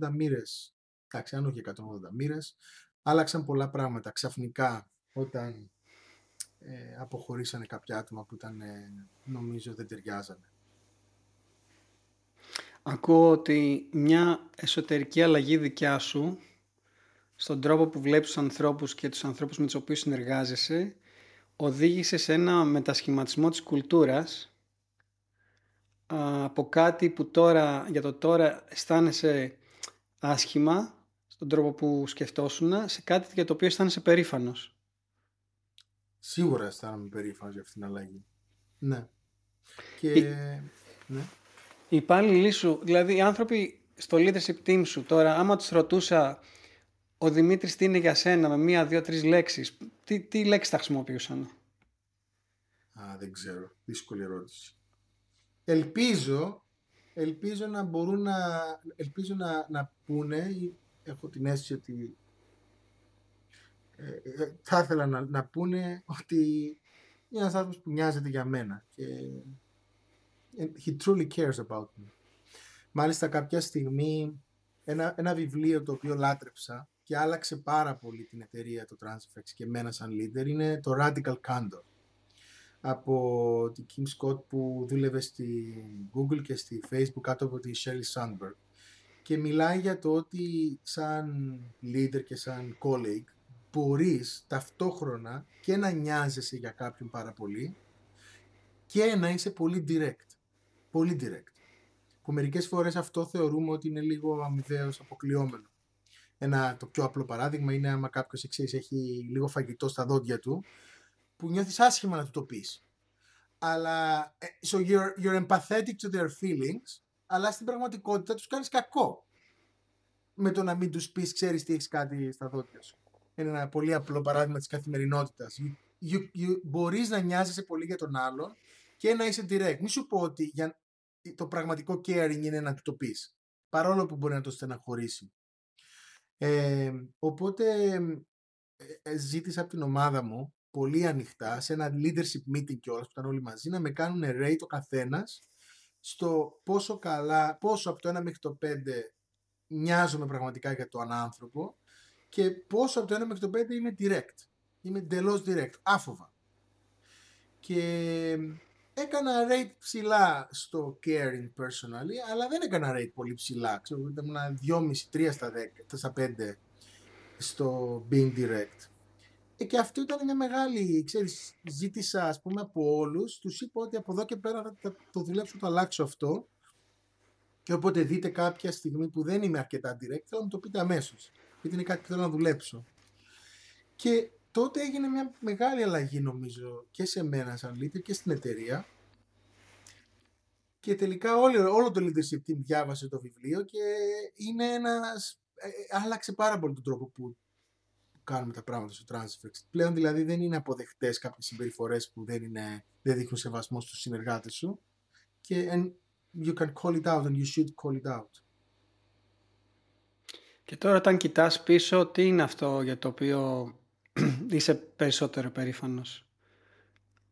180 μοίρες. Εντάξει, αν όχι 180 μοίρες, άλλαξαν πολλά πράγματα. Ξαφνικά, όταν ε, αποχωρήσανε κάποια άτομα που ήταν, ε, νομίζω, δεν ταιριάζανε. Ακούω ότι μια εσωτερική αλλαγή δικιά σου στον τρόπο που βλέπεις τους ανθρώπους και τους ανθρώπους με τους οποίους συνεργάζεσαι οδήγησε σε ένα μετασχηματισμό της κουλτούρας από κάτι που τώρα, για το τώρα αισθάνεσαι άσχημα στον τρόπο που σκεφτόσουν σε κάτι για το οποίο αισθάνεσαι περήφανος. Σίγουρα αισθάνομαι περήφανος για αυτήν την αλλαγή. Ναι. Και... Η... Ναι. Οι υπάλληλοι σου, δηλαδή οι άνθρωποι στο leadership team σου τώρα, άμα τους ρωτούσα ο Δημήτρης τι είναι για σένα με μία, δύο, τρεις λέξεις, τι, τι λέξεις θα χρησιμοποιούσαν; Α, δεν ξέρω. Δύσκολη ερώτηση. Ελπίζω, ελπίζω να μπορούν να, ελπίζω να, να πούνε, έχω την αίσθηση ότι ε, ε, θα ήθελα να, να πούνε ότι είναι ένας άνθρωπος που νοιάζεται για μένα και he truly cares about me. Μάλιστα κάποια στιγμή ένα, ένα βιβλίο το οποίο λάτρεψα και άλλαξε πάρα πολύ την εταιρεία το Transifex και εμένα σαν leader είναι το Radical Candor από την Kim Scott που δούλευε στη Google και στη Facebook κάτω από τη Shelly Sandberg και μιλάει για το ότι σαν leader και σαν colleague μπορείς ταυτόχρονα και να νοιάζεσαι για κάποιον πάρα πολύ και να είσαι πολύ direct. Πολύ direct. Που μερικές φορές αυτό θεωρούμε ότι είναι λίγο αμοιβαίως αποκλειόμενο. Ένα, το πιο απλό παράδειγμα είναι άμα κάποιος εξής έχει λίγο φαγητό στα δόντια του που νιώθεις άσχημα να του το πεις. Αλλά, ε, so you're, you're empathetic to their feelings, αλλά στην πραγματικότητα τους κάνεις κακό. Με το να μην τους πεις, ξέρεις τι έχεις κάτι στα δόντια σου. Είναι ένα πολύ απλό παράδειγμα της καθημερινότητας. You, you, you, μπορείς να νοιάζεσαι πολύ για τον άλλον και να είσαι direct. Μη σου πω ότι για, το πραγματικό caring είναι να του το πεις. Παρόλο που μπορεί να το στεναχωρήσει. Ε, οπότε ε, ζήτησα από την ομάδα μου πολύ ανοιχτά σε ένα leadership meeting κιόλας που ήταν όλοι μαζί να με κάνουν rate ο καθένας στο πόσο καλά, πόσο από το 1 μέχρι το 5 νοιάζομαι πραγματικά για τον άνθρωπο και πόσο από το 1 μέχρι το 5 είμαι direct. Είμαι εντελώς direct, άφοβα. Και έκανα rate ψηλά στο caring personally, αλλά δεν έκανα rate πολύ ψηλά. Ξέρω, ήταν 2,5-3 στα, 10, στα 5 στο being direct. Ε, και αυτό ήταν μια μεγάλη, ξέρεις, ζήτησα ας πούμε από όλους, τους είπα ότι από εδώ και πέρα θα το δουλέψω, το αλλάξω αυτό. Και όποτε δείτε κάποια στιγμή που δεν είμαι αρκετά direct, θέλω να μου το πείτε αμέσως, γιατί είναι κάτι που θέλω να δουλέψω. Και τότε έγινε μια μεγάλη αλλαγή νομίζω και σε μένα σαν leader και στην εταιρεία. Και τελικά όλο, όλο το leadership team διάβασε το βιβλίο και είναι ένας, ε, ε, άλλαξε πάρα πολύ τον τρόπο που κάνουμε τα πράγματα στο Transfix. Πλέον δηλαδή δεν είναι αποδεκτές κάποιες συμπεριφορές που δεν, είναι, δεν δείχνουν σεβασμό στους συνεργάτες σου και and you can call it out and you should call it out. Και τώρα όταν κοιτάς πίσω, τι είναι αυτό για το οποίο είσαι περισσότερο περήφανος;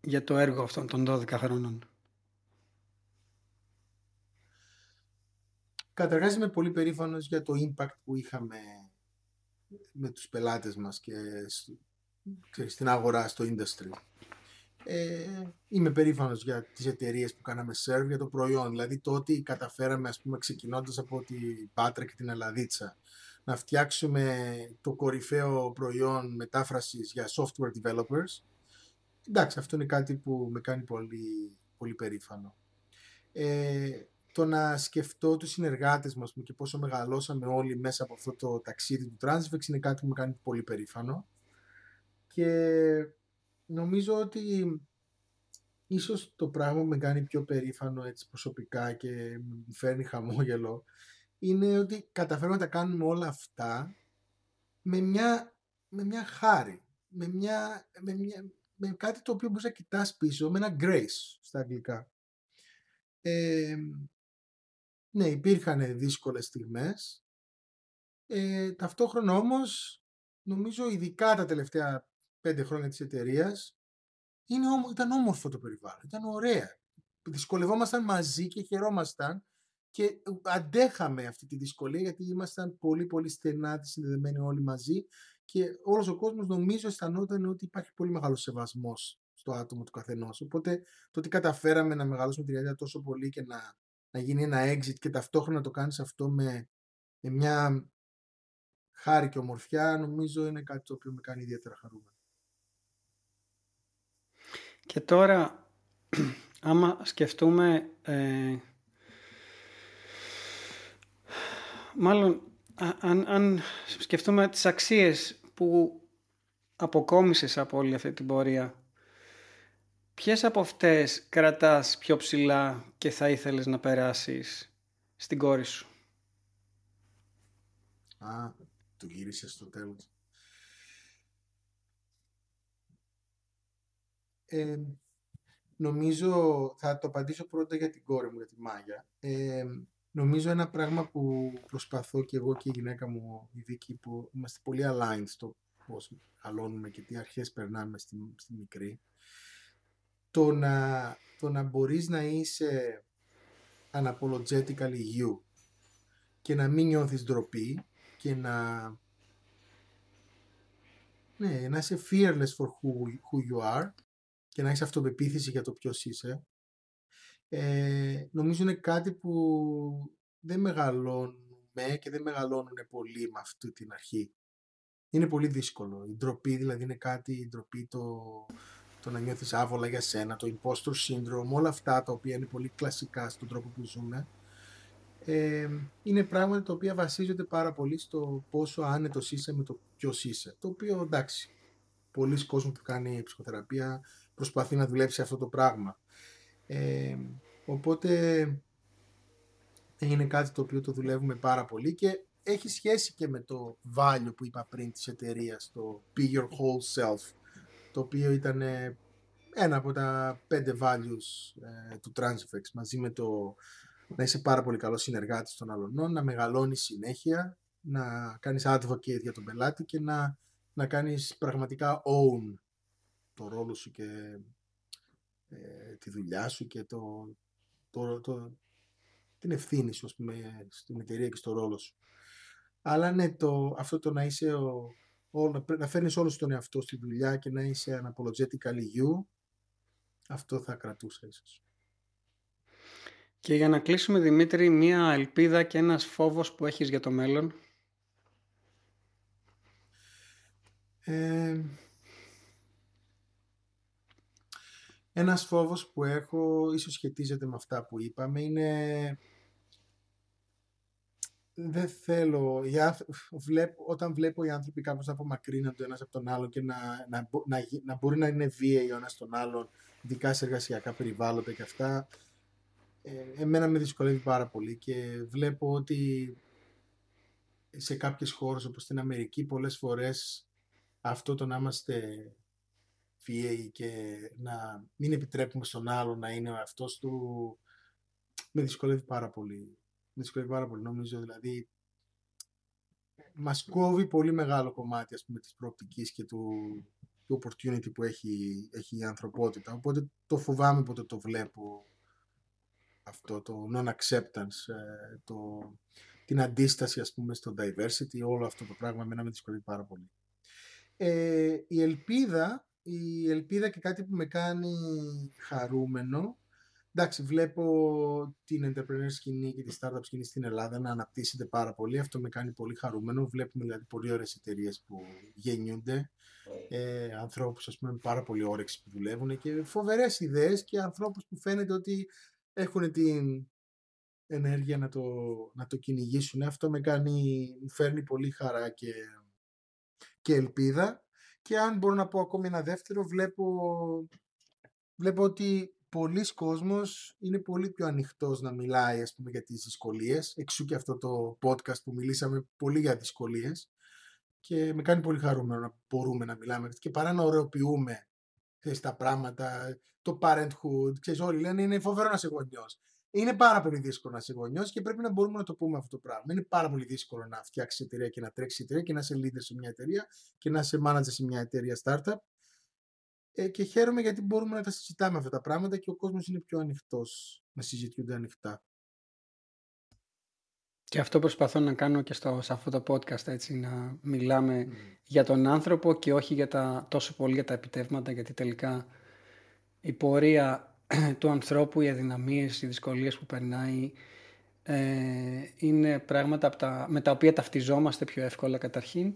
Για το έργο αυτών των 12 χρόνων. Καταρχάς είμαι πολύ περήφανος για το impact που είχαμε με τους πελάτες μας και στην αγορά, στο industry. Ε, είμαι περήφανος για τις εταιρείες που κάναμε serve για το προϊόν. Δηλαδή το ότι καταφέραμε, ας πούμε, ξεκινώντας από την Πάτρα και την Ελλαδίτσα, να φτιάξουμε το κορυφαίο προϊόν μετάφρασης για software developers. Εντάξει, αυτό είναι κάτι που με κάνει πολύ, πολύ περήφανο. Ε, το να σκεφτώ τους συνεργάτες μας και πόσο μεγαλώσαμε όλοι μέσα από αυτό το ταξίδι του Transfix είναι κάτι που με κάνει πολύ περήφανο και νομίζω ότι ίσως το πράγμα που με κάνει πιο περήφανο έτσι προσωπικά και μου φέρνει χαμόγελο είναι ότι καταφέρουμε να τα κάνουμε όλα αυτά με μια, με μια χάρη, με, μια, με, μια, με κάτι το οποίο μπορείς να κοιτάς πίσω, με ένα grace στα αγγλικά. Ε, ναι, υπήρχαν δύσκολες στιγμές. Ε, ταυτόχρονα όμως, νομίζω ειδικά τα τελευταία πέντε χρόνια της εταιρείας είναι, ήταν όμορφο το περιβάλλον, ήταν ωραία. Δυσκολευόμασταν μαζί και χαιρόμασταν και αντέχαμε αυτή τη δυσκολία γιατί ήμασταν πολύ πολύ στενά συνδεδεμένοι όλοι μαζί και όλος ο κόσμος νομίζω αισθανόταν ότι υπάρχει πολύ μεγάλος σεβασμός στο άτομο του καθενός. Οπότε το ότι καταφέραμε να μεγαλώσουμε την εταιρεία τόσο πολύ και να να γίνει ένα exit και ταυτόχρονα το κάνεις αυτό με, με μια χάρη και ομορφιά, νομίζω είναι κάτι το οποίο με κάνει ιδιαίτερα χαρούμενο. Και τώρα, άμα σκεφτούμε, ε, μάλλον, αν, αν σκεφτούμε τις αξίες που αποκόμισες από όλη αυτή την πορεία, Ποιες από αυτές κρατάς πιο ψηλά και θα ήθελες να περάσεις στην κόρη σου; Α, το γύρισε στο τέλος. Ε, νομίζω, θα το απαντήσω πρώτα για την κόρη μου, για τη Μάγια. Ε, νομίζω ένα πράγμα που προσπαθώ και εγώ και η γυναίκα μου, η Δίκη, που είμαστε πολύ aligned στο πώς αλώνουμε και τι αρχές περνάμε στη, στη μικρή, το να, το να μπορείς να είσαι unapologetically you και να μην νιώθεις ντροπή και να ναι, να είσαι fearless for who, who you are και να έχεις αυτοπεποίθηση για το ποιος είσαι ε, νομίζω είναι κάτι που δεν μεγαλώνουμε και δεν μεγαλώνουν πολύ με αυτή την αρχή. Είναι πολύ δύσκολο. Η ντροπή δηλαδή είναι κάτι, η ντροπή το, το να νιώθεις άβολα για σένα, το impostor syndrome, όλα αυτά τα οποία είναι πολύ κλασικά στον τρόπο που ζούμε, ε, είναι πράγματα τα οποία βασίζονται πάρα πολύ στο πόσο άνετος είσαι με το ποιος είσαι. Το οποίο εντάξει, πολλοί κόσμοι που κάνει ψυχοθεραπεία προσπαθεί να δουλέψει αυτό το πράγμα. Ε, οπότε είναι κάτι το οποίο το δουλεύουμε πάρα πολύ και έχει σχέση και με το value που είπα πριν της εταιρείας, το be your whole self το οποίο ήταν ε, ένα από τα πέντε values ε, του Transifex μαζί με το να είσαι πάρα πολύ καλός συνεργάτης των άλλων, να μεγαλώνεις συνέχεια, να κάνεις advocate για τον πελάτη και να, να κάνεις πραγματικά own το ρόλο σου και ε, τη δουλειά σου και το, το, το, την ευθύνη σου πούμε, στην εταιρεία και στο ρόλο σου. Αλλά ναι, το, αυτό το να είσαι ο, να φέρνεις όλο τον εαυτό στη δουλειά και να είσαι unapologetically you αυτό θα κρατούσα ίσως. Και για να κλείσουμε Δημήτρη, μία ελπίδα και ένας φόβος που έχεις για το μέλλον. Ε, ένας φόβος που έχω, ίσως σχετίζεται με αυτά που είπαμε, είναι δεν θέλω, για, βλέπω, όταν βλέπω οι άνθρωποι κάπως να απομακρύνονται ο ένας από τον άλλο και να, να, να, να μπορεί να είναι βίαιοι ο ένας τον άλλον, ειδικά σε εργασιακά περιβάλλοντα και αυτά, ε, εμένα με δυσκολεύει πάρα πολύ και βλέπω ότι σε κάποιες χώρες όπως στην Αμερική πολλές φορές αυτό το να είμαστε βίαιοι και να μην επιτρέπουμε στον άλλο να είναι αυτός του με δυσκολεύει πάρα πολύ. με δυσκολεύει πάρα πολύ νομίζω. Δηλαδή μας κόβει πολύ μεγάλο κομμάτι ας πούμε της προοπτικής και του, του opportunity που έχει, έχει η ανθρωπότητα. Οπότε το φοβάμαι πότε το βλέπω αυτό το non-acceptance ε, το, την αντίσταση ας πούμε στο diversity. Όλο αυτό το πράγμα εμένα με δυσκολεύει πάρα πολύ. Ε, η ελπίδα η ελπίδα και κάτι που με κάνει χαρούμενο Εντάξει, βλέπω την entrepreneur σκηνή και τη startup σκηνή στην Ελλάδα να αναπτύσσεται πάρα πολύ. Αυτό με κάνει πολύ χαρούμενο. Βλέπουμε δηλαδή πολύ ωραίες εταιρείες που γεννιούνται. Ε, ανθρώπους ας πούμε με πάρα πολύ όρεξη που δουλεύουν και φοβερές ιδέες και ανθρώπους που φαίνεται ότι έχουν την ενέργεια να το, να το κυνηγήσουν. Αυτό με κάνει, μου φέρνει πολύ χαρά και, και ελπίδα. Και αν μπορώ να πω ακόμη ένα δεύτερο, βλέπω, βλέπω ότι πολλοί κόσμος είναι πολύ πιο ανοιχτός να μιλάει ας πούμε, για τις δυσκολίες. Εξού και αυτό το podcast που μιλήσαμε πολύ για δυσκολίες. Και με κάνει πολύ χαρούμενο να μπορούμε να μιλάμε και παρά να ωρεοποιούμε ξέρεις, τα πράγματα, το parenthood, ξέρεις, όλοι λένε είναι φοβερό να είσαι γονιός. Είναι πάρα πολύ δύσκολο να είσαι γονιός και πρέπει να μπορούμε να το πούμε αυτό το πράγμα. Είναι πάρα πολύ δύσκολο να φτιάξεις εταιρεία και να τρέξεις εταιρεία και να είσαι leader σε μια εταιρεία και να είσαι manager σε μια εταιρεία startup ε, και χαίρομαι γιατί μπορούμε να τα συζητάμε αυτά τα πράγματα και ο κόσμος είναι πιο ανοιχτός να συζητιούνται ανοιχτά. Και αυτό προσπαθώ να κάνω και στο, σε αυτό το podcast, έτσι, να μιλάμε για τον άνθρωπο και όχι για τα, τόσο πολύ για τα επιτεύγματα, γιατί τελικά η πορεία του ανθρώπου, οι αδυναμίες, οι δυσκολίες που περνάει, ε, είναι πράγματα τα, με τα οποία ταυτιζόμαστε πιο εύκολα καταρχήν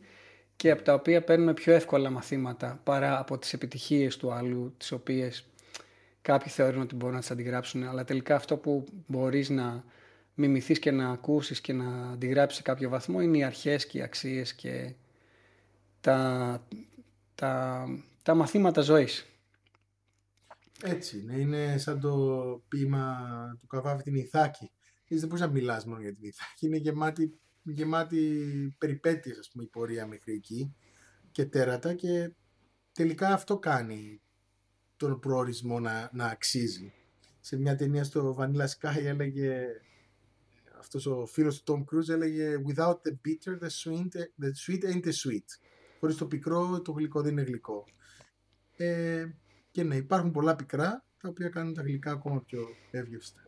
και από τα οποία παίρνουμε πιο εύκολα μαθήματα παρά από τις επιτυχίες του άλλου, τις οποίες κάποιοι θεωρούν ότι μπορούν να τις αντιγράψουν, αλλά τελικά αυτό που μπορείς να μιμηθείς και να ακούσεις και να αντιγράψεις σε κάποιο βαθμό είναι οι αρχές και οι αξίες και τα, τα, τα μαθήματα ζωής. Έτσι, ναι, είναι σαν το ποίημα του Καβάβη την Ιθάκη. δεν μπορείς να μιλάς μόνο για την Ιθάκη, είναι γεμάτη γεμάτη περιπέτειες ας πούμε η πορεία μέχρι εκεί και τέρατα και τελικά αυτό κάνει τον προορισμό να, να αξίζει. Σε μια ταινία στο Vanilla Sky έλεγε αυτός ο φίλος του Tom Cruise έλεγε Without the bitter, the sweet, the sweet ain't the sweet. Χωρίς το πικρό, το γλυκό δεν είναι γλυκό. Ε, και ναι, υπάρχουν πολλά πικρά τα οποία κάνουν τα γλυκά ακόμα πιο εύγευστα.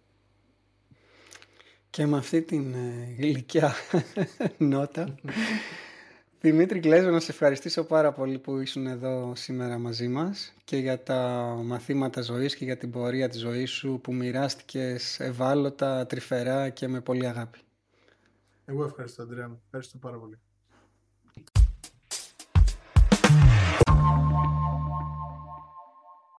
Και με αυτή την ε, γλυκιά νότα, Δημήτρη Κλέζο, να σε ευχαριστήσω πάρα πολύ που ήσουν εδώ σήμερα μαζί μας και για τα μαθήματα ζωής και για την πορεία της ζωής σου που μοιράστηκες ευάλωτα, τρυφερά και με πολύ αγάπη. Εγώ ευχαριστώ, Αντρέα. Ευχαριστώ πάρα πολύ.